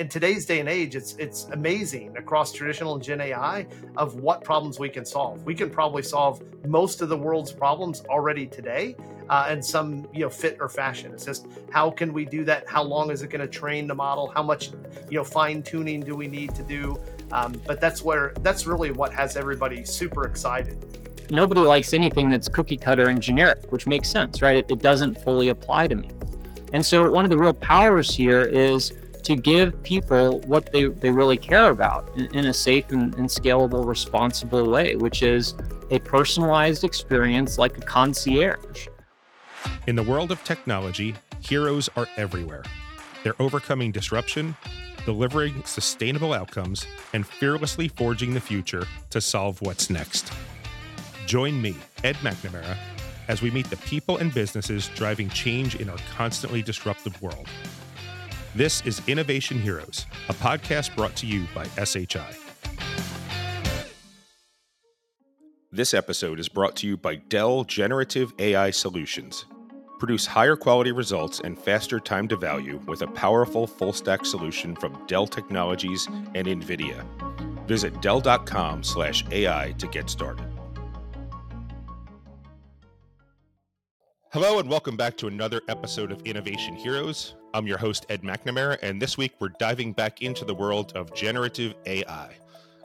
in today's day and age, it's it's amazing across traditional and Gen AI of what problems we can solve. We can probably solve most of the world's problems already today, uh, in some you know fit or fashion. It's just how can we do that? How long is it going to train the model? How much you know fine tuning do we need to do? Um, but that's where that's really what has everybody super excited. Nobody likes anything that's cookie cutter and generic, which makes sense, right? It, it doesn't fully apply to me. And so one of the real powers here is to give people what they, they really care about in, in a safe and, and, scalable, responsible way, which is a personalized experience like a concierge. In the world of technology, heroes are everywhere. They're overcoming disruption, delivering sustainable outcomes, and fearlessly forging the future to solve what's next. Join me, Ed McNamara, as we meet the people and businesses driving change in our constantly disruptive world. This is Innovation Heroes, a podcast brought to you by SHI. This episode is brought to you by Dell Generative AI Solutions. Produce higher quality results and faster time to value with a powerful full stack solution from Dell Technologies and NVIDIA. Visit Dell.com slash AI to get started. Hello and welcome back to another episode of Innovation Heroes. I'm your host, Ed McNamara, and this week we're diving back into the world of generative AI.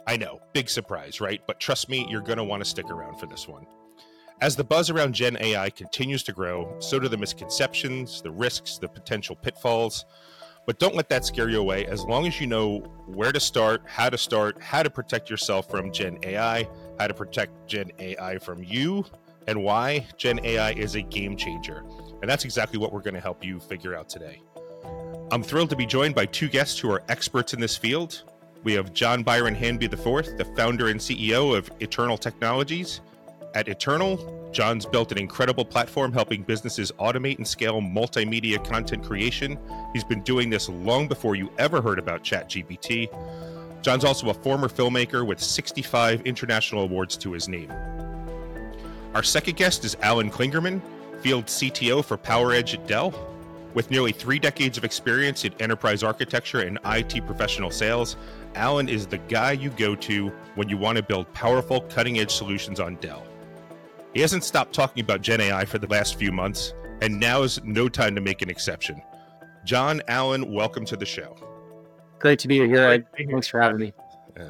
I know, big surprise, right? But trust me, you're going to want to stick around for this one. As the buzz around Gen AI continues to grow, so do the misconceptions, the risks, the potential pitfalls. But don't let that scare you away. As long as you know where to start, how to start, how to protect yourself from Gen AI, how to protect Gen AI from you, and why Gen AI is a game changer. And that's exactly what we're going to help you figure out today. I'm thrilled to be joined by two guests who are experts in this field. We have John Byron Hanby IV, the founder and CEO of Iternal Technologies. At Iternal, John's built an incredible platform helping businesses automate and scale multimedia content creation. He's been doing this long before you ever heard about ChatGPT. John's also a former filmmaker with 65 international awards to his name. Our second guest is Allen Clingerman, Field CTO for PowerEdge at Dell. With nearly three decades of experience in enterprise architecture and IT professional sales, Allen is the guy you go to when you want to build powerful, cutting edge solutions on Dell. He hasn't stopped talking about Gen AI for the last few months, and now is no time to make an exception. John Allen, welcome to the show. Great to be here. Thanks for having me.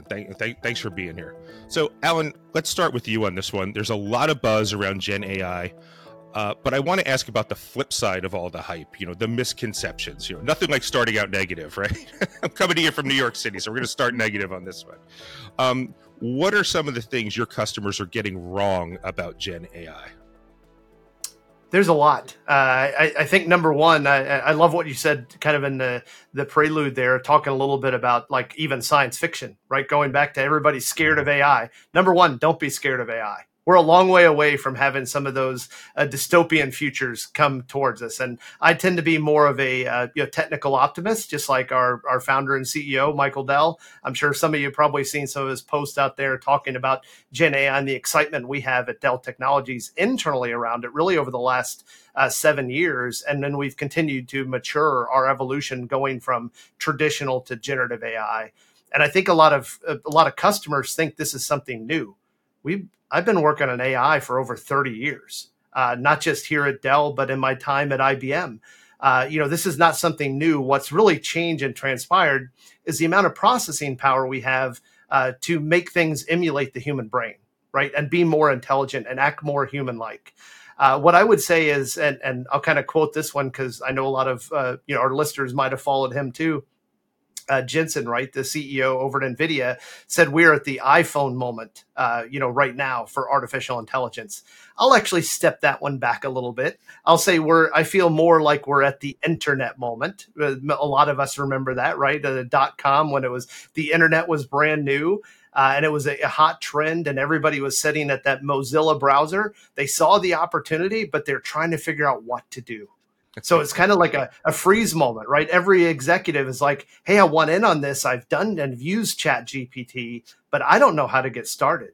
Thank, thank, thanks for being here. So, Allen, let's start with you on this one. There's a lot of buzz around Gen AI. Uh, but I want to ask about the flip side of all the hype, you know, the misconceptions. You know, nothing like starting out negative, right? I'm coming to you from New York City, so we're going to start negative on this one. Um, what are some of the things your customers are getting wrong about Gen AI? There's a lot. Uh, I, I, think number one, I, I, love what you said, kind of in the the prelude there, talking a little bit about like even science fiction, right? Going back to everybody's scared of AI. Number one, don't be scared of AI we're a long way away from having some of those uh, dystopian futures come towards us. And I tend to be more of a uh, you know, technical optimist, just like our, our founder and CEO, Michael Dell. I'm sure some of you have probably seen some of his posts out there talking about Gen AI and the excitement we have at Dell Technologies internally around it, really over the last uh, seven years. And then we've continued to mature our evolution going from traditional to generative AI. And I think a lot of a lot of customers think this is something new. We I've been working on AI for over 30 years, uh, not just here at Dell, but in my time at IBM. Uh, you know, this is not something new. What's really changed and transpired is the amount of processing power we have uh, to make things emulate the human brain, right? And be more intelligent and act more human like. Uh, what I would say is, and, and I'll kind of quote this one because I know a lot of uh, you know our listeners might have followed him too uh, Jensen, right, the CEO over at NVIDIA, said we're at the iPhone moment, uh, you know, right now for artificial intelligence. I'll actually step that one back a little bit. I'll say we're, I feel more like we're at the internet moment. Uh, a lot of us remember that, right? The dot com when it was, the internet was brand new. Uh, and it was a, a, hot trend, and everybody was sitting at that Mozilla browser. They saw the opportunity, but they're trying to figure out what to do. So it's kind of like a, a freeze moment, right? Every executive is like, hey, I want in on this. I've done and used Chat GPT, but I don't know how to get started.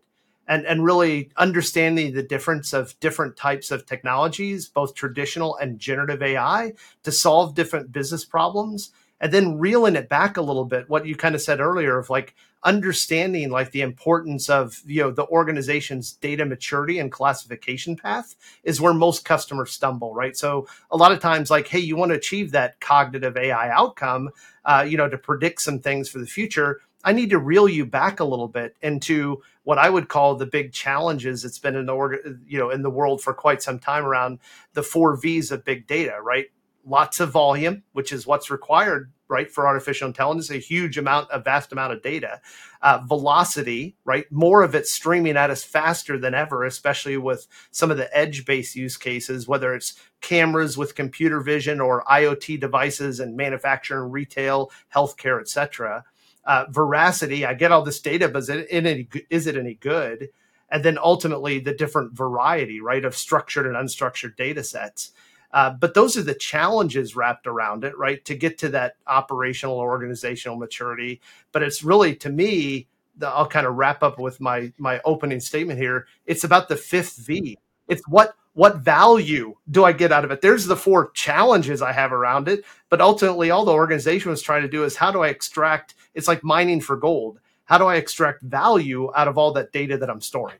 And, and really understanding the difference of different types of technologies, both traditional and generative AI, to solve different business problems and then reeling it back a little bit what you kind of said earlier of like understanding like the importance of you know the organization's data maturity and classification path is where most customers stumble right? So a lot of times like hey you want to achieve that cognitive ai outcome uh, you know to predict some things for the future i need to reel you back a little bit into what i would call the big challenges that's been in the org- you know in the world for quite some time around the four v's of big data right lots of volume, which is what's required, right, for artificial intelligence, a huge amount, a vast amount of data. Uh, velocity, right, more of it streaming at us faster than ever, especially with some of the edge-based use cases, whether it's cameras with computer vision or IoT devices and manufacturing, retail, healthcare, etc. Uh, veracity, I get all this data, but is it, any, is it any good? And then ultimately the different variety, right, of structured and unstructured data sets. Uh, but those are the challenges wrapped around it, right? To get to that operational or organizational maturity. But it's really, to me, the, I'll kind of wrap up with my my opening statement here. It's about the fifth V. It's what what value do I get out of it? There's the four challenges I have around it. But ultimately, all the organization was trying to do is how do I extract? It's like mining for gold. How do I extract value out of all that data that I'm storing?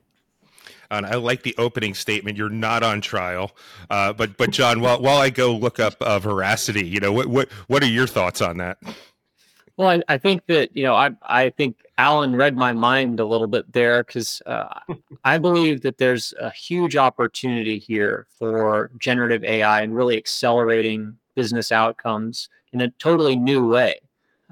I like the opening statement. You're not on trial, uh, but but John, while while I go look up uh, veracity, you know, what what what are your thoughts on that? Well, I, I think that you know, I I think Allen read my mind a little bit there because uh, I believe that there's a huge opportunity here for generative AI and really accelerating business outcomes in a totally new way.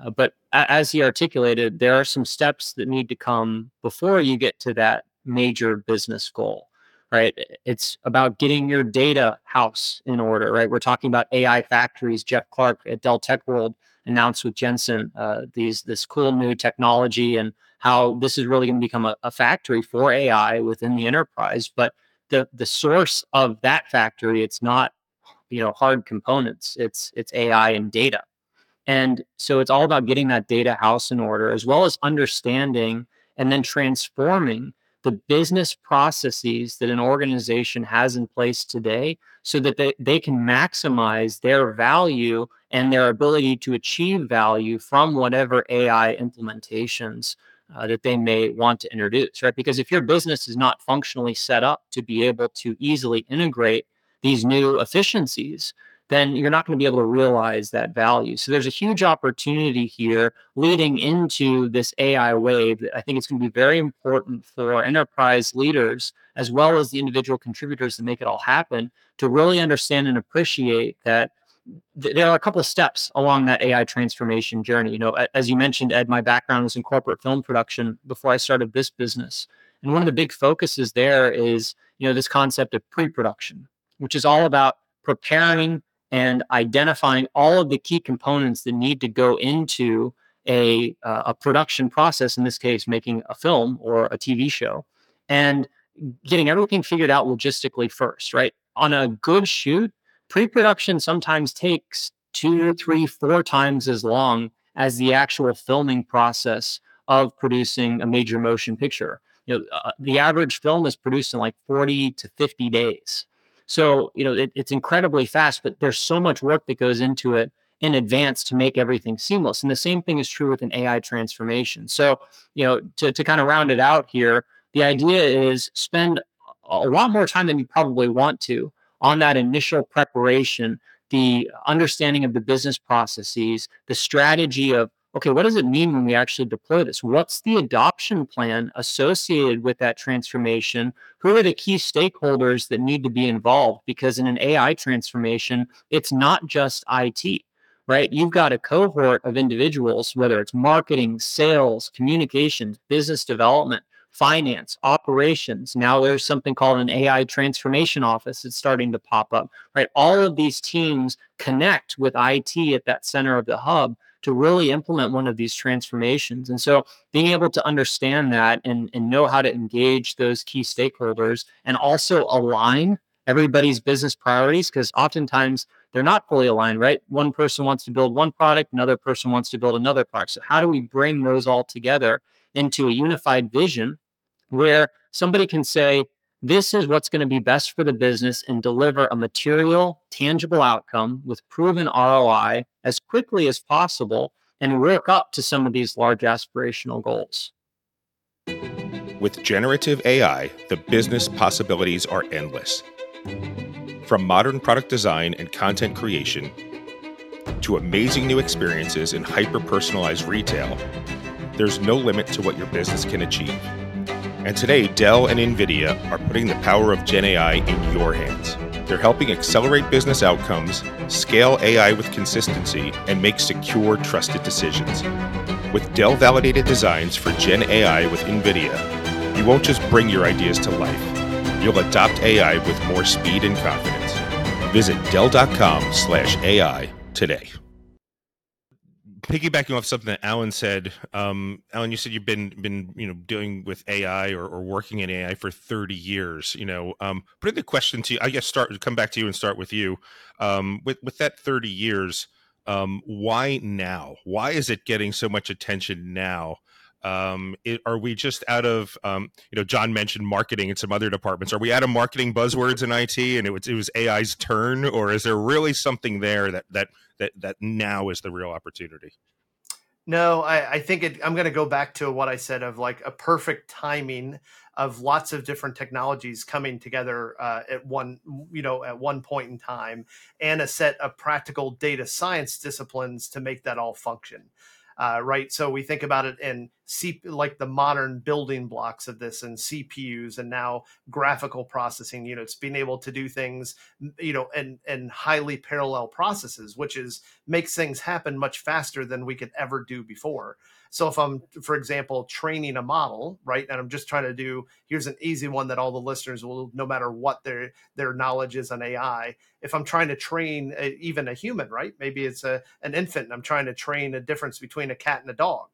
Uh, but as he articulated, there are some steps that need to come before you get to that major business goal right? It's about getting your data house in order right? We're talking about ai factories. Jeff Clarke at dell tech world announced with jensen uh, these this cool new technology and how this is really going to become a, a factory for ai within the enterprise. But the the source of that factory it's not you know hard components. It's it's ai and data. And so it's all about getting that data house in order as well as understanding and then transforming the business processes that an organization has in place today so that they, they can maximize their value and their ability to achieve value from whatever AI implementations uh, that they may want to introduce, right? Because if your business is not functionally set up to be able to easily integrate these new efficiencies, then you're not going to be able to realize that value. So there's a huge opportunity here leading into this AI wave that I think it's going to be very important for enterprise leaders as well as the individual contributors to make it all happen to really understand and appreciate that there are a couple of steps along that AI transformation journey. You know, as you mentioned, Ed, my background was in corporate film production before I started this business. And one of the big focuses there is, you know, this concept of pre-production, which is all about preparing and identifying all of the key components that need to go into a, uh, a production process, in this case, making a film or a TV show, and getting everything figured out logistically first, right? On a good shoot, pre production sometimes takes two, three, four times as long as the actual filming process of producing a major motion picture. You know, uh, the average film is produced in like 40 to 50 days. So, you know, it, it's incredibly fast, but there's so much work that goes into it in advance to make everything seamless. And the same thing is true with an AI transformation. So, you know, to, to kind of round it out here, the idea is spend a lot more time than you probably want to on that initial preparation, the understanding of the business processes, the strategy of okay, what does it mean when we actually deploy this? What's the adoption plan associated with that transformation? Who are the key stakeholders that need to be involved? Because in an AI transformation, it's not just IT, right? You've got a cohort of individuals, whether it's marketing, sales, communications, business development, finance, operations. Now there's something called an AI transformation office that's starting to pop up, right? All of these teams connect with IT at that center of the hub to really implement one of these transformations. And so being able to understand that and, and know how to engage those key stakeholders and also align everybody's business priorities, because oftentimes they're not fully aligned, right? One person wants to build one product, another person wants to build another product. So how do we bring those all together into a unified vision where somebody can say, This is what's going to be best for the business and deliver a material, tangible outcome with proven ROI as quickly as possible and work up to some of these large aspirational goals. With generative AI, the business possibilities are endless. From modern product design and content creation to amazing new experiences in hyper personalized retail, there's no limit to what your business can achieve. And today, Dell and NVIDIA are putting the power of Gen AI in your hands. They're helping accelerate business outcomes, scale AI with consistency, and make secure, trusted decisions. With Dell validated designs for Gen AI with NVIDIA, you won't just bring your ideas to life, you'll adopt AI with more speed and confidence. Visit Dell.com slash AI today piggybacking off something that Allen said, um, Allen, you said you've been been you know doing with AI or, or working in AI for thirty years. You know, um, putting the question to you, I guess start come back to you and start with you. Um, with with that thirty years, um, why now? Why is it getting so much attention now? Um, it, are we just out of um, you know John mentioned marketing and some other departments? Are we out of marketing buzzwords in IT and it was it was AI's turn, or is there really something there that that that that now is the real opportunity? No, I, I think it, I'm going to go back to what I said of like a perfect timing of lots of different technologies coming together uh, at one, you know, at one point in time, and a set of practical data science disciplines to make that all function uh, right? So we think about it in C- like the modern building blocks of this and CPUs and now graphical processing units being able to do things, you know, and and highly parallel processes, which is makes things happen much faster than we could ever do before. So if I'm, for example, training a model, right, and I'm just trying to do, here's an easy one that all the listeners will, no matter what their their knowledge is on AI. If I'm trying to train a, even a human, right, maybe it's a an infant, and I'm trying to train a difference between a cat and a dog.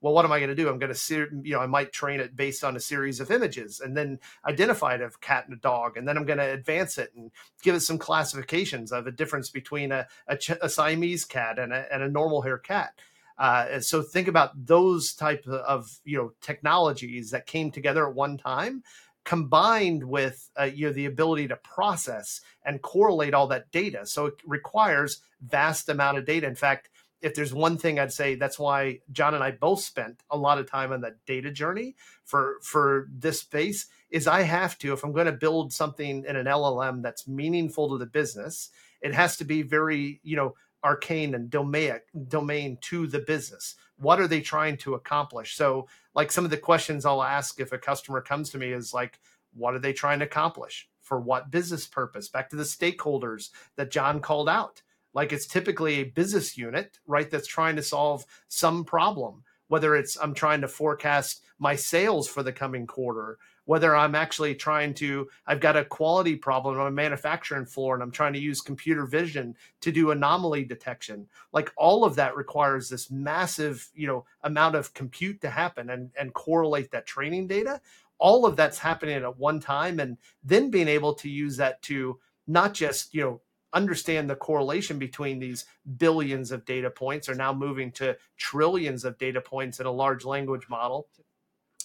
Well, what am I going to do? I'm going to, you know, I might train it based on a series of images and then identify it a cat and a dog. And then I'm going to advance it and give it some classifications of a difference between a, a, a Siamese cat and a, and a normal hair cat uh, so think about those type of you know technologies that came together at one time, combined with uh, you know the ability to process and correlate all that data. So it requires vast amount of data. In fact, if there's one thing I'd say, that's why John and I both spent a lot of time on that data journey for for this space. Is I have to if I'm going to build something in an LLM that's meaningful to the business, it has to be very you know arcane and domain domain to the business. What are they trying to accomplish? So like some of the questions i'll ask if a customer comes to me is like what are they trying to accomplish? For what business purpose? Back to the stakeholders that john called out. Like it's typically a business unit right that's trying to solve some problem whether it's i'm trying to forecast my sales for the coming quarter whether I'm actually trying to, I've got a quality problem on a manufacturing floor and I'm trying to use computer vision to do anomaly detection. Like all of that requires this massive, you know, amount of compute to happen and, and correlate that training data. All of that's happening at one time and then being able to use that to not just, you know, understand the correlation between these billions of data points are now moving to trillions of data points in a large language model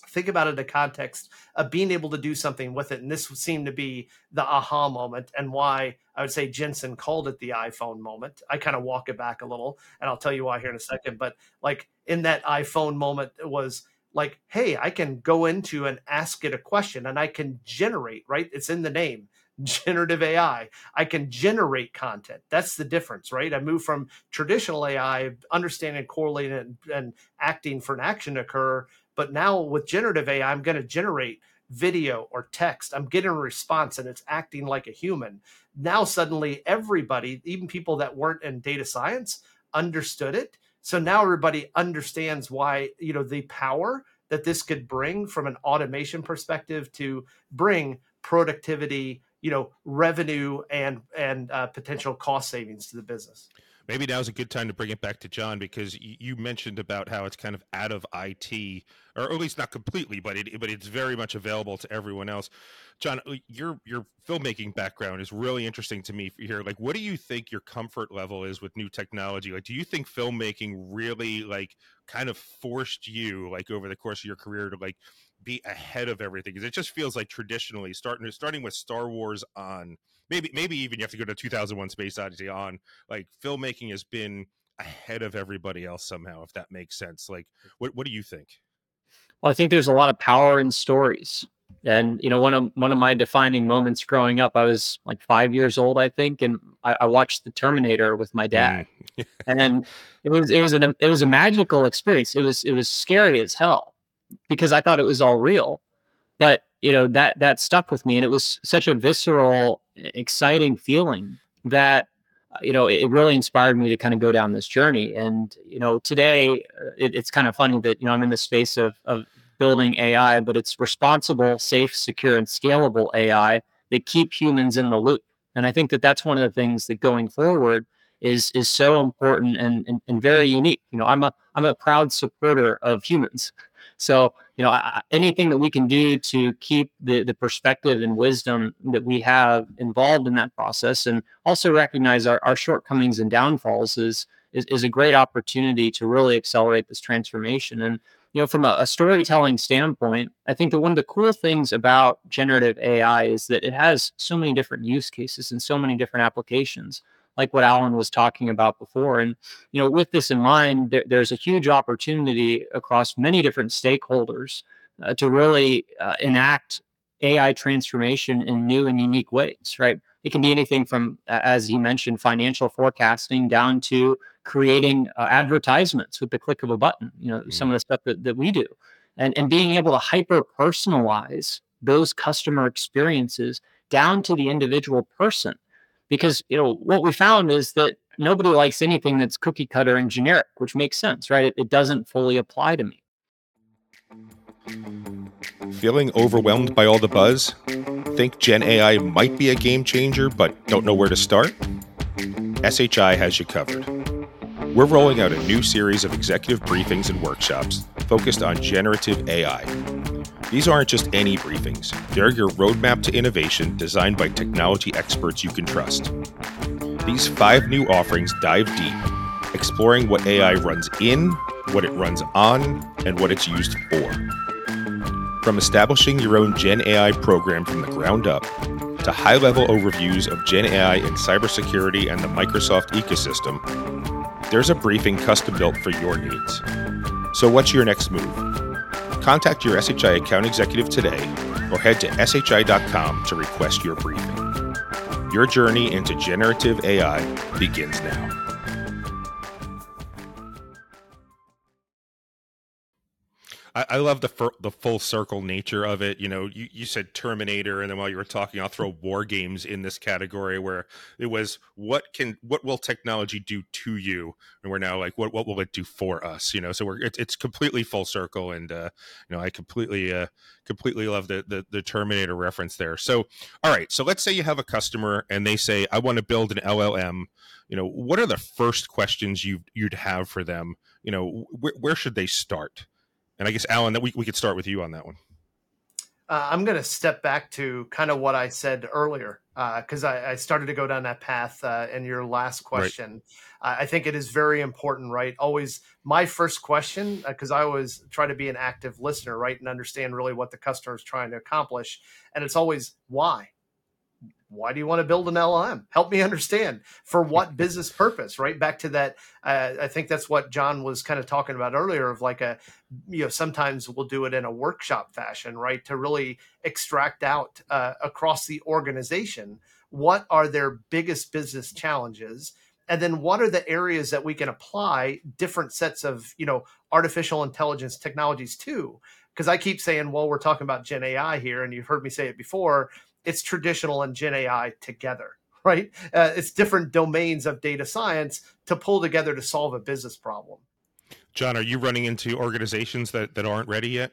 think about it in the context of being able to do something with it. And this seemed to be the aha moment and why I would say Jensen called it the iPhone moment. I kind of walk it back a little and I'll tell you why here in a second. But like in that iPhone moment, it was like, hey, I can go into and ask it a question and I can generate, right? It's in the name generative AI. I can generate content. That's the difference, right? I move from traditional AI, understanding, correlating, and, and acting for an action to occur, but now with generative AI, I'm going to generate video or text. I'm getting a response and it's acting like a human. Now, suddenly, everybody, even people that weren't in data science, understood it. So now everybody understands why, you know, the power that this could bring from an automation perspective to bring productivity, you know, revenue and and uh, potential cost savings to the business maybe now's a good time to bring it back to John because you mentioned about how it's kind of out of IT, or at least not completely, but it but it's very much available to everyone else. John, uh, your your filmmaking background is really interesting to me here. Like, what do you think your comfort level is with new technology? Like, do you think filmmaking really like kind of forced you like over the course of your career to like be ahead of everything? Because it just feels like traditionally starting starting with Star Wars on maybe maybe even you have to go to 2001 Space Odyssey on like filmmaking has been ahead of everybody else somehow if that makes sense. Like what what do you think? Well i think there's a lot of power in stories. And you know one of one of my defining moments growing up i was like five years old i think and i, I watched the terminator with my dad. Mm. and it was it was an it was a magical experience. It was it was scary as hell because i thought it was all real. But you know that that stuck with me and it was such a visceral exciting feeling that uh, you know it really inspired me to kind of go down this journey. And you know today uh, it, it's kind of funny that you know i'm in the space of of building ai but it's responsible safe secure and scalable ai that keep humans in the loop. And i think that that's one of the things that going forward is is so important and, and, and very unique. You know i'm a i'm a proud supporter of humans. So, you know, anything that we can do to keep the, the perspective and wisdom that we have involved in that process and also recognize our, our shortcomings and downfalls is, is, is a great opportunity to really accelerate this transformation. And, you know, from a, a storytelling standpoint, I think that one of the cool things about generative AI is that it has so many different use cases and so many different applications like what Allen was talking about before. And you know, with this in mind, there, there's a huge opportunity across many different stakeholders uh, to really uh, enact AI transformation in new and unique ways. Right? It can be anything from, as he mentioned, financial forecasting down to creating uh, advertisements with the click of a button. You know, mm-hmm. some of the stuff that, that we do, and and being able to hyper personalize those customer experiences down to the individual person because you know what we found is that nobody likes anything that's cookie cutter and generic, which makes sense, right? It, it doesn't fully apply to me. Feeling overwhelmed by all the buzz? Think Gen AI might be a game changer, but don't know where to start? SHI has you covered. We're rolling out a new series of executive briefings and workshops focused on generative AI these aren't just any briefings, they're your roadmap to innovation designed by technology experts you can trust. These five new offerings dive deep, exploring what AI runs in, what it runs on, and what it's used for. From establishing your own Gen AI program from the ground up, to high level overviews of Gen AI in cybersecurity and the Microsoft ecosystem, there's a briefing custom built for your needs. So, what's your next move? Contact your SHI account executive today or head to shi.com to request your briefing. Your journey into generative AI begins now. I, I love the the full circle nature of it. You know, you, you said Terminator, and then while you were talking, I'll throw War Games in this category where it was what can what will technology do to you, and we're now like what what will it do for us? You know, so we're it's, it's completely full circle, and uh, you know, I completely uh, completely love the, the the Terminator reference there. So, all right, so let's say you have a customer and they say, I want to build an LLM. You know, what are the first questions you you'd have for them? You know, wh- where should they start? And I guess Allen, that we we could start with you on that one. Uh, I'm going to step back to kind of what I said earlier because uh, I, I, started to go down that path uh, in your last question. Right. I think it is very important, right? Always my first question, because uh, I always try to be an active listener, right, and understand really what the customer is trying to accomplish. And it's always why why do you want to build an LLM? Help me understand for what business purpose, right? Back to that, uh, I think that's what John was kind of talking about earlier of like a, you know, sometimes we'll do it in a workshop fashion, right? To really extract out uh, across the organization what are their biggest business challenges and then what are the areas that we can apply different sets of you know artificial intelligence technologies to because i keep saying well we're talking about gen ai here and you've heard me say it before it's traditional and Gen AI together, right? Uh, it's different domains of data science to pull together to solve a business problem. John, are you running into organizations that, that aren't ready yet?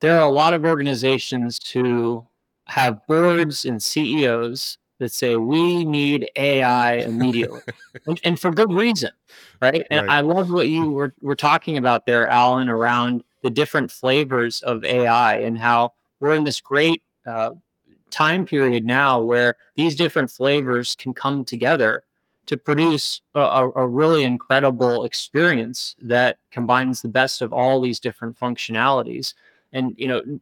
There are a lot of organizations who have boards and CEOs that say we need AI immediately, and, and, for good reason, right? And right. I love what you were, were talking about there, Allen, around the different flavors of AI and how we're in this great uh, time period now where these different flavors can come together to produce a, a, really incredible experience that combines the best of all these different functionalities. And you know,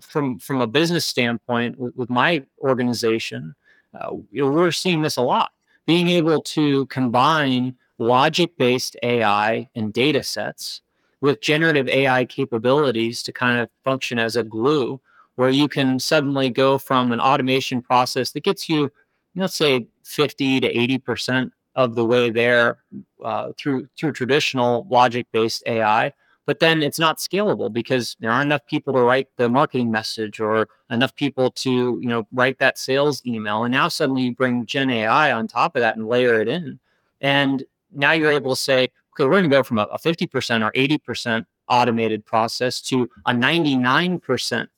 from from a business standpoint, with, with my organization, uh, you know, we're seeing this a lot. Being able to combine logic-based AI and data sets with generative AI capabilities to kind of function as a glue, where you can suddenly go from an automation process that gets you, let's say, 50 to 80 percent of the way there uh, through through traditional logic-based AI but then it's not scalable because there aren't enough people to write the marketing message or enough people to you know write that sales email. And now suddenly you bring gen ai on top of that and layer it in. And now you're able to say okay we're going to go from a, a 50% or 80% automated process to a 99%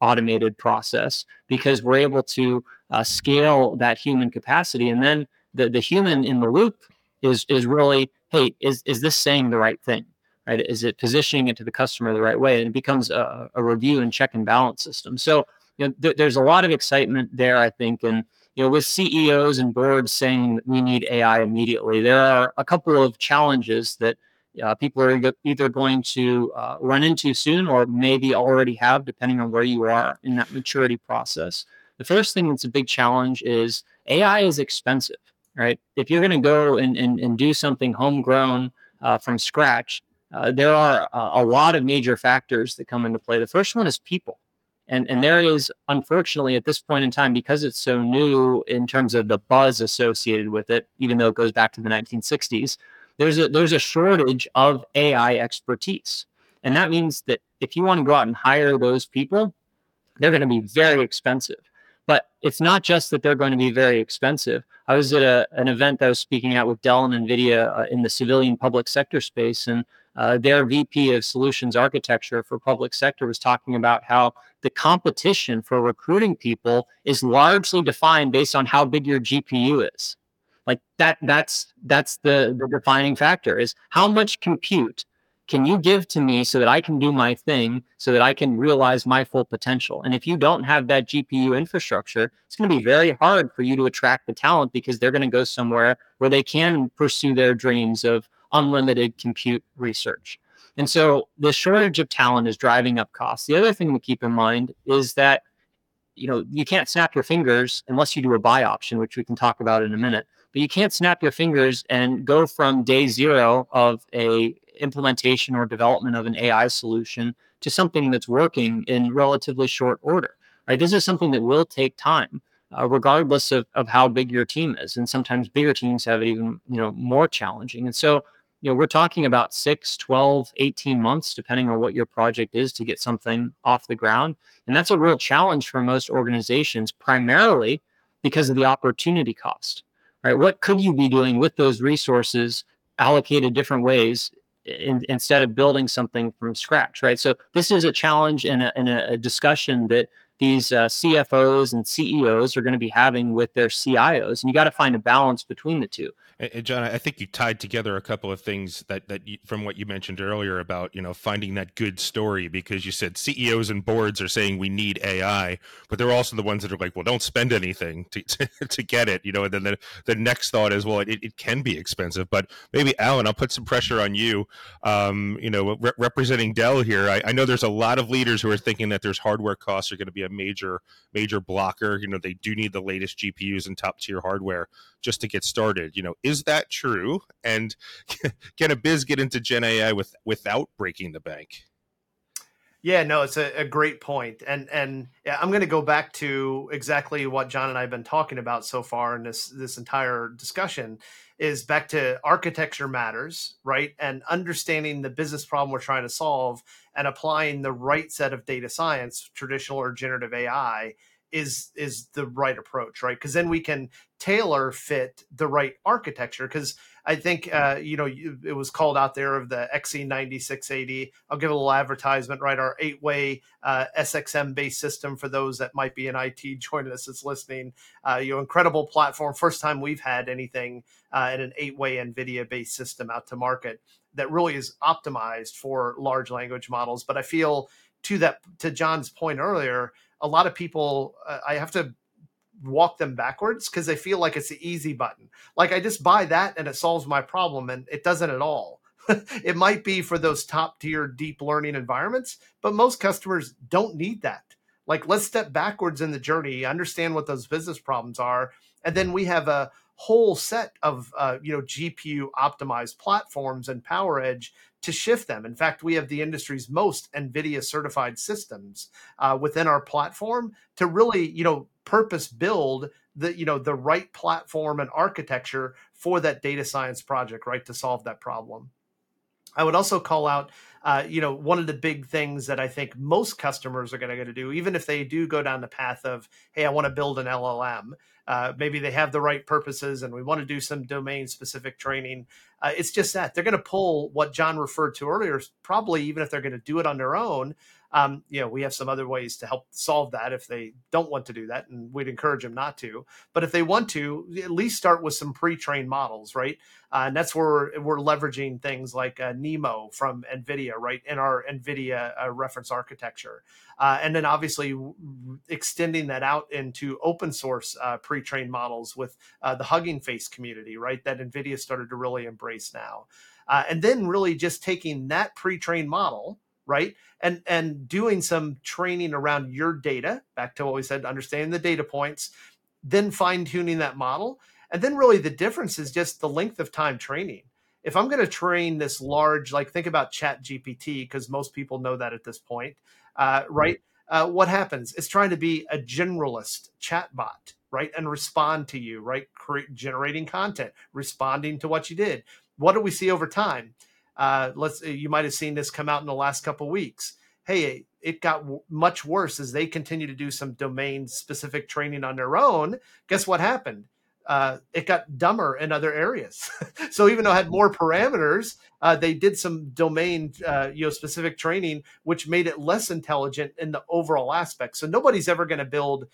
automated process because we're able to uh, scale that human capacity and then the, the human in the loop is is really hey is, is this saying the right thing right? Is it positioning it to the customer the right way? And it becomes a, a review and check and balance system. So, you know, th- there's a lot of excitement there, I think. And, you know, with CEOs and boards saying we need AI immediately, there are a couple of challenges that uh, people are either going to uh, run into soon or maybe already have, depending on where you are in that maturity process. The first thing that's a big challenge is AI is expensive, right? If you're going to go and, and, and do something homegrown uh, from scratch, uh, there are a lot of major factors that come into play. The first one is people. And, and there is, unfortunately, at this point in time, because it's so new in terms of the buzz associated with it, even though it goes back to the 1960s, there's a, there's a shortage of AI expertise. And that means that if you want to go out and hire those people, they're going to be very expensive. But it's not just that they're going to be very expensive. I was at a, an event that I was speaking at with Dell and NVIDIA uh, in the civilian public sector space, and uh, their VP of solutions architecture for public sector was talking about how the competition for recruiting people is largely defined based on how big your GPU is. Like that, that's that's the, the defining factor is how much compute can you give to me so that I can do my thing, so that I can realize my full potential? And if you don't have that GPU infrastructure, it's going to be very hard for you to attract the talent because they're going to go somewhere where they can pursue their dreams of unlimited compute research. And so the shortage of talent is driving up costs. The other thing to keep in mind is that you know you can't snap your fingers unless you do a buy option, which we can talk about in a minute. But you can't snap your fingers and go from day zero of a implementation or development of an AI solution to something that's working in relatively short order. Right? This is something that will take time. Uh, regardless of, of how big your team is and sometimes bigger teams have it even you know more challenging and so you know, we're talking about 6, 12, 18 months, depending on what your project is to get something off the ground. And that's a real challenge for most organizations, primarily because of the opportunity cost, right? What could you be doing with those resources allocated different ways in, instead of building something from scratch, right? So this is a challenge and a, and a discussion that these uh, CFOs and CEOs are going to be having with their CIOs, and you got to find a balance between the two. And, John, I think you tied together a couple of things that that you, from what you mentioned earlier about you know finding that good story because you said CEOs and boards are saying we need AI, but they're also the ones that are like, well, don't spend anything to to, to get it, you know. And then the, the next thought is, well, it, it can be expensive, but maybe Allen, I'll put some pressure on you. Um, you know, re- representing Dell here, I, I know there's a lot of leaders who are thinking that there's hardware costs are going to be a major major blocker. You know, they do need the latest GPUs and top tier hardware just to get started. You know, is that true? And can a biz get into Gen AI with without breaking the bank? Yeah, no, it's a, a great point, and and I'm going to go back to exactly what John and I have been talking about so far in this this entire discussion is back to architecture matters, right? And understanding the business problem we're trying to solve and applying the right set of data science, traditional or generative AI, is is the right approach, right? Because then we can tailor fit the right architecture. Because I think uh, you know it was called out there of the XE9680. I'll give a little advertisement, right? Our eight-way uh, SXM-based system for those that might be in IT joining us that's listening. Uh, you know, incredible platform. First time we've had anything uh, in an eight-way NVIDIA-based system out to market that really is optimized for large language models. But I feel to that to John's point earlier, a lot of people uh, I have to walk them backwards because they feel like it's the easy button. Like I just buy that and it solves my problem, and it doesn't at all. it might be for those top tier deep learning environments, but most customers don't need that. Like let's step backwards in the journey, understand what those business problems are, and then we have a whole set of uh, you know GPU optimized platforms and PowerEdge to shift them. In fact, we have the industry's most NVIDIA certified systems uh, within our platform to really you know purpose build the you know the right platform and architecture for that data science project, right, to solve that problem. I would also call out, uh, you know, one of the big things that I think most customers are going to do, even if they do go down the path of, hey, I want to build an LLM, uh, maybe they have the right purposes and we want to do some domain specific training. Uh, it's just that they're going to pull what John referred to earlier, probably even if they're going to do it on their own. Um, you know, we have some other ways to help solve that if they don't want to do that, and we'd encourage them not to. But if they want to, at least start with some pre-trained models, right? Uh, and that's where we're, we're leveraging things like uh, NeMo from NVIDIA, right, in our NVIDIA uh, reference architecture. Uh, and then obviously extending that out into open source uh, pre-trained models with uh, the Hugging Face community, right, that NVIDIA started to really embrace now. and then really just taking that pre-trained model, right, and and doing some training around your data. Back to what we said, understanding the data points, then fine tuning that model and then really the difference is just the length of time training. If I'm going to train this large, like think about Chat GPT, because most people know that at this point, uh, right? Uh, what happens? It's trying to be a generalist chatbot, right? And respond to you, right? Create, generating content, responding to what you did. What do we see over time? Uh, let's. You might have seen this come out in the last couple weeks. Hey, it got w- much worse as they continue to do some domain specific training on their own. Guess what happened? uh, it got dumber in other areas. so even though it had more parameters, uh, they did some domain, uh, you know, specific training, which made it less intelligent in the overall aspect. So nobody's ever going to build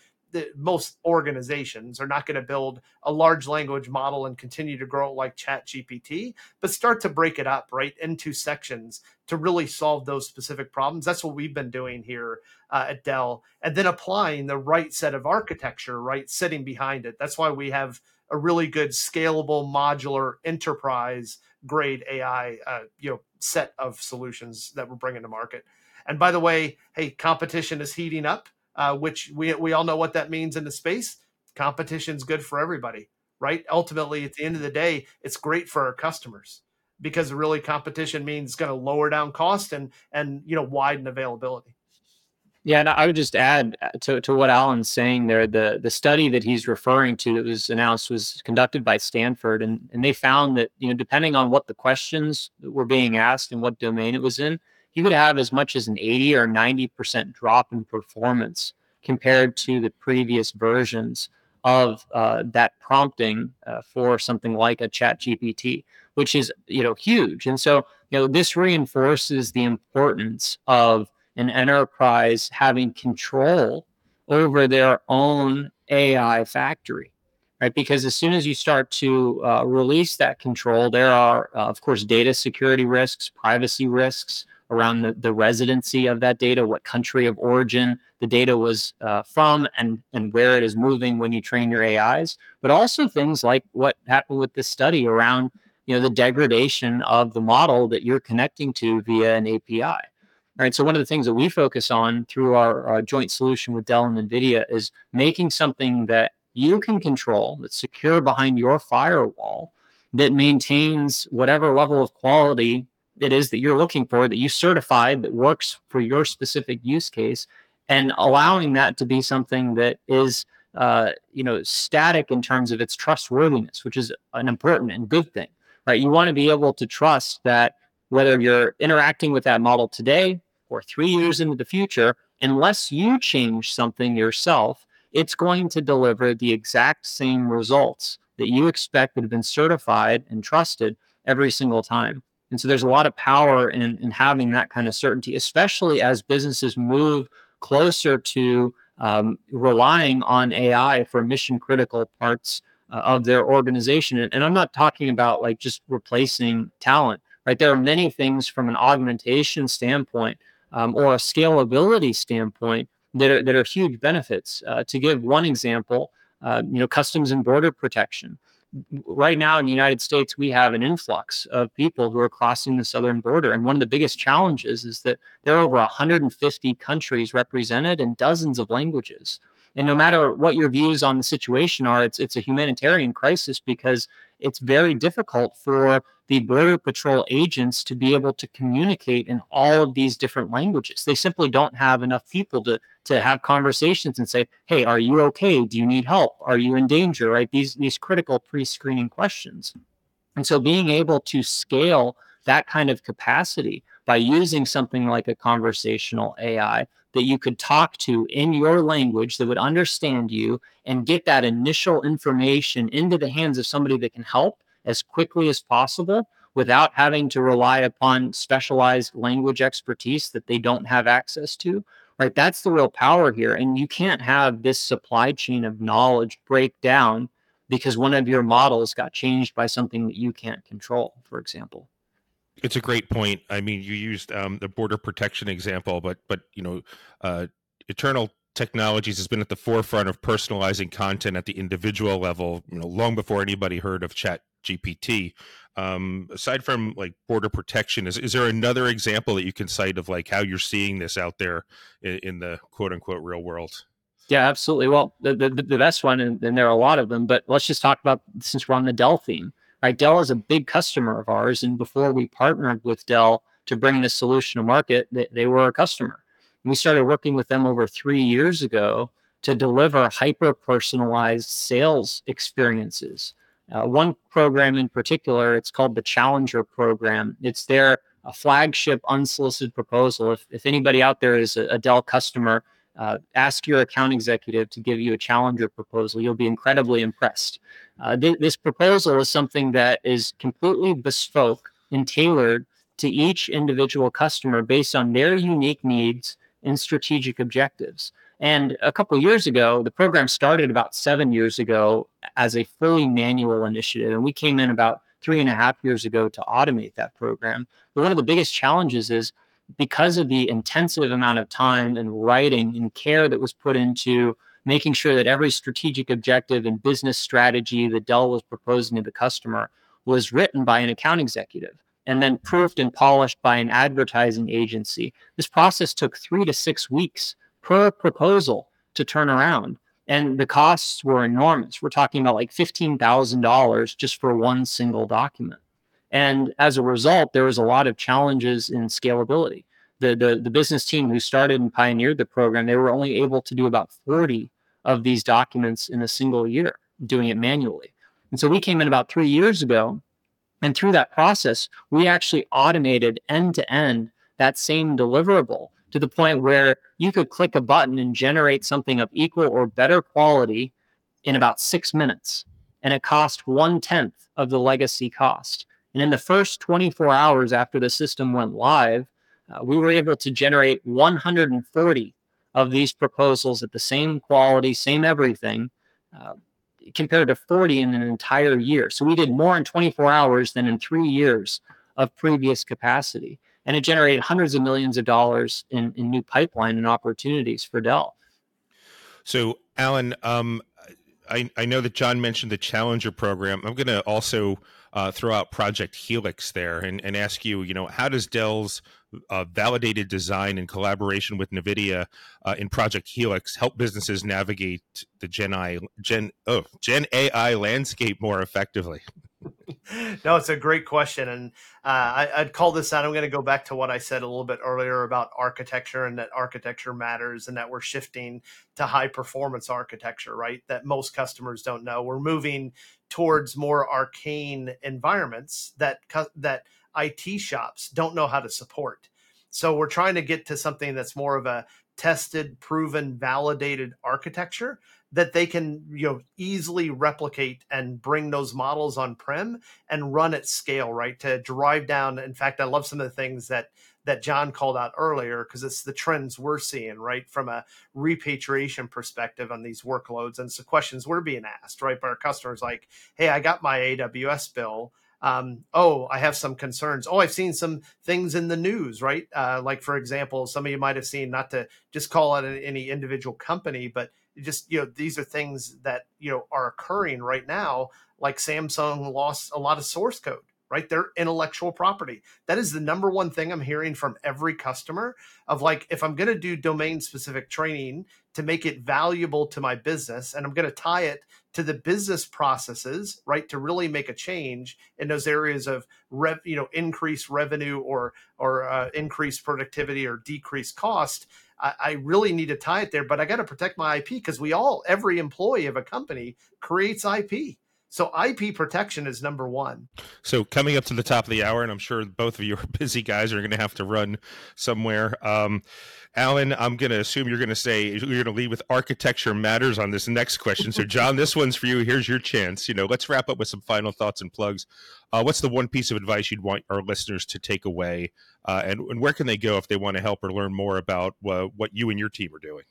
most organizations are not going to build a large language model and continue to grow like chat gpt but start to break it up right into sections to really solve those specific problems. That's what we've been doing here uh, at dell and then applying the right set of architecture right sitting behind it. That's why we have a really good scalable modular enterprise grade ai uh, you know set of solutions that we're bringing to market. And by the way hey competition is heating up uh, which we we all know what that means in the space. Competition's good for everybody, right? Ultimately, at the end of the day, it's great for our customers because really competition means going to lower down cost and and you know widen availability. Yeah, and I would just add uh, to, to what Allen's saying there. The the study that he's referring to that was announced was conducted by Stanford, and and they found that you know depending on what the questions were being asked and what domain it was in, you could have as much as an 80 or 90% drop in performance compared to the previous versions of uh, that prompting uh, for something like a chat gpt which is you know huge. And so you know this reinforces the importance of an enterprise having control over their own ai factory right? Because as soon as you start to uh, release that control there are uh, of course data security risks privacy risks around the, the residency of that data, what country of origin the data was uh, from, and, and where it is moving when you train your AIs, but also things like what happened with this study around you know the degradation of the model that you're connecting to via an API. All right. So one of the things that we focus on through our, our joint solution with Dell and NVIDIA is making something that you can control that's secure behind your firewall that maintains whatever level of quality it is that you're looking for that you certify that works for your specific use case and allowing that to be something that is uh, you know static in terms of its trustworthiness which is an important and good thing right you want to be able to trust that whether you're interacting with that model today or three years into the future unless you change something yourself it's going to deliver the exact same results that you expect that have been certified and trusted every single time. And so there's a lot of power in, in having that kind of certainty, especially as businesses move closer to um, relying on AI for mission critical parts uh, of their organization. And, and I'm not talking about like just replacing talent, right? There are many things from an augmentation standpoint um, or a scalability standpoint that are, that are huge benefits. Uh, to give one example, uh, you know, customs and border protection right now in the United States, we have an influx of people who are crossing the southern border. And one of the biggest challenges is that there are over 150 countries represented in dozens of languages. And no matter what your views on the situation are, it's it's a humanitarian crisis because it's very difficult for the border patrol agents to be able to communicate in all of these different languages. They simply don't have enough people to to have conversations and say, "Hey, are you okay? Do you need help? Are you in danger?" Right? These these critical pre-screening questions. And so being able to scale that kind of capacity by using something like a conversational AI that you could talk to in your language that would understand you and get that initial information into the hands of somebody that can help as quickly as possible without having to rely upon specialized language expertise that they don't have access to right that's the real power here and you can't have this supply chain of knowledge break down because one of your models got changed by something that you can't control for example it's a great point. I mean, you used um, the border protection example, but but you know, uh, Iternal Technologies has been at the forefront of personalizing content at the individual level. You know, long before anybody heard of Chat GPT. Um, aside from like border protection, is is there another example that you can cite of like how you're seeing this out there in, in the quote unquote real world? Yeah, absolutely. Well, the, the, the best one, and, and, there are a lot of them, but let's just talk about since we're on the Dell theme. Right, Dell is a big customer of ours, and before we partnered with Dell to bring this solution to market, they, they were a customer. We started working with them over three years ago to deliver hyper personalized sales experiences. Uh, one program in particular, it's called the Challenger Program. It's their a flagship unsolicited proposal. If, if anybody out there is a, a Dell customer, uh, ask your account executive to give you a challenger proposal. You'll be incredibly impressed. Uh, th- this proposal is something that is completely bespoke and tailored to each individual customer based on their unique needs and strategic objectives. And a couple years ago, the program started about seven years ago as a fully manual initiative. And we came in about three and a half years ago to automate that program. But one of the biggest challenges is because of the intensive amount of time and writing and care that was put into making sure that every strategic objective and business strategy that Dell was proposing to the customer was written by an account executive and then proofed and polished by an advertising agency. This process took three to six weeks per proposal to turn around. And the costs were enormous. We're talking about like $15,000 just for one single document. And as a result, there was a lot of challenges in scalability. The, the, the business team who started and pioneered the program, they were only able to do about 40 of these documents in a single year, doing it manually. And so we came in about three years ago. And through that process, we actually automated end to end that same deliverable to the point where you could click a button and generate something of equal or better quality in about six minutes. And it cost one tenth of the legacy cost. And in the first 24 hours after the system went live, uh, we were able to generate 130 of these proposals at the same quality, same everything, uh, compared to 40 in an entire year. So we did more in 24 hours than in three years of previous capacity. And it generated hundreds of millions of dollars in, in new pipeline and opportunities for Dell. So, Allen, um, I, I know that John mentioned the Challenger program. I'm going to also uh, throw out Project Helix there and, and ask you, you know, how does Dell's uh, validated design in collaboration with NVIDIA uh, in Project Helix help businesses navigate the Gen AI, Gen, oh, Gen AI landscape more effectively? no, it's a great question, and uh, I, would call this out. I'm going to go back to what I said a little bit earlier about architecture and that architecture matters, and that we're shifting to high performance architecture. Right, that most customers don't know. We're moving towards more arcane environments that that IT shops don't know how to support. So we're trying to get to something that's more of a tested, proven, validated architecture that they can you know easily replicate and bring those models on prem and run at scale right? To drive down in fact i love some of the things that that john called out earlier because it's the trends we're seeing right from a repatriation perspective on these workloads and so questions we're being asked right by our customers like hey i got my aws bill um, oh, I have some concerns. Oh, I've seen some things in the news, right? Uh, like, for example, some of you might have seen, not to just call out any individual company, but just you know these are things that you know are occurring right now like samsung lost a lot of source code right their intellectual property that is the number one thing i'm hearing from every customer of like if i'm going to do domain specific training to make it valuable to my business and i'm going to tie it to the business processes right to really make a change in those areas of rev you know increase revenue or or uh, increase productivity or decrease cost I, I really need to tie it there, but I got to protect my IP because we all, every employee of a company creates IP. So IP protection is number one. So coming up to the top of the hour, and I'm sure both of you are busy guys are going to have to run somewhere. Um, Allen, I'm going to assume you're going to say you're going to lead with architecture matters on this next question. So, John, this one's for you. Here's your chance. You know, let's wrap up with some final thoughts and plugs. Uh, what's the one piece of advice you'd want our listeners to take away, uh, and, and, where can they go if they want to help or learn more about uh, what you and your team are doing?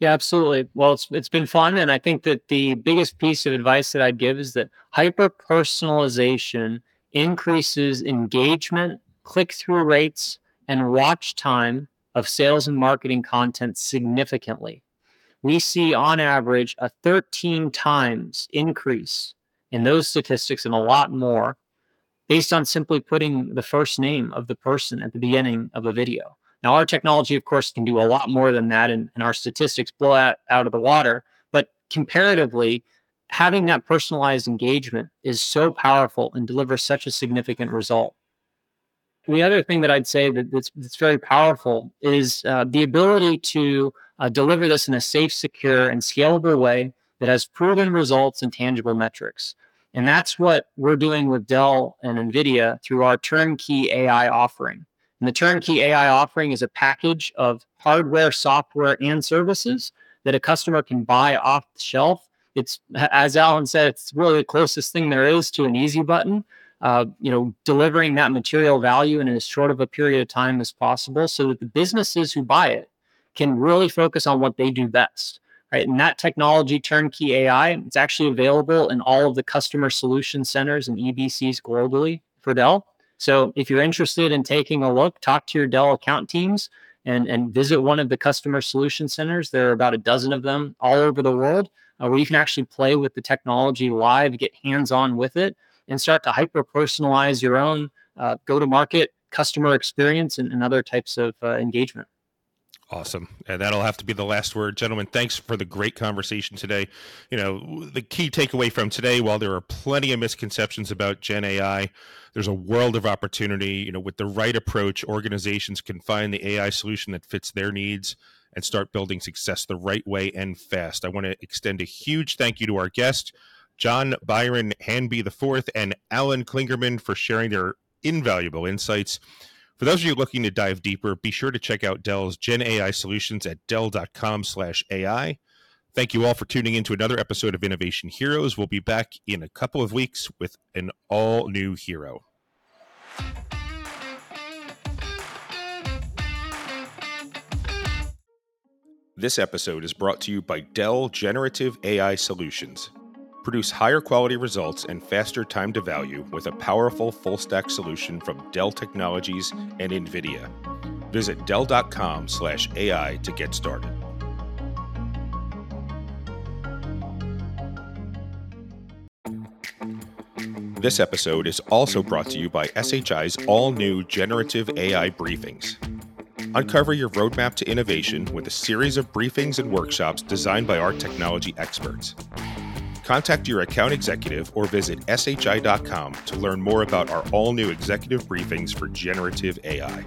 Yeah, absolutely. Well, it's it's been fun, and I think that the biggest piece of advice that I'd give is that hyper personalization increases engagement, click through rates, and watch time of sales and marketing content significantly. We see on average a 13 times increase in those statistics and a lot more based on simply putting the first name of the person at the beginning of a video. Now, our technology, of course, can do a lot more than that, and, and our statistics blow out, out of the water. But comparatively, having that personalized engagement is so powerful and delivers such a significant result. The other thing that I'd say that that's, that's very powerful is uh, the ability to uh, deliver this in a safe, secure, and scalable way that has proven results and tangible metrics. And that's what we're doing with Dell and NVIDIA through our turnkey AI offering. And the turnkey AI offering is a package of hardware, software, and services that a customer can buy off the shelf. It's, as Allen said, it's really the closest thing there is to an easy button uh, you know, delivering that material value in as short of a period of time as possible so that the businesses who buy it can really focus on what they do best. Right. And that technology, turnkey AI, it's actually available in all of the customer solution centers and EBCs globally for Dell. So if you're interested in taking a look, talk to your Dell account teams and, and visit one of the customer solution centers. There are about a dozen of them all over the world uh, where you can actually play with the technology live, get hands on with it, and start to hyper personalize your own uh, go to market customer experience and, and other types of uh, engagement. Awesome. And that'll have to be the last word. Gentlemen, thanks for the great conversation today. You know, the key takeaway from today, while there are plenty of misconceptions about Gen AI, there's a world of opportunity. You know, with the right approach, organizations can find the AI solution that fits their needs and start building success the right way and fast. I want to extend a huge thank you to our guest, John Byron Hanby IV, and Allen Clingerman for sharing their invaluable insights. For those of you looking to dive deeper, be sure to check out Dell's Gen AI solutions at dell.com slash AI. Thank you all for tuning in to another episode of Innovation Heroes. We'll be back in a couple of weeks with an all new hero. This episode is brought to you by Dell Generative AI Solutions. Produce higher quality results and faster time to value with a powerful full stack solution from Dell Technologies and NVIDIA. Visit Dell.com slash AI to get started. This episode is also brought to you by SHI's all new generative AI briefings. Uncover your roadmap to innovation with a series of briefings and workshops designed by our technology experts. Contact your account executive or visit shi.com to learn more about our all new executive briefings for generative AI.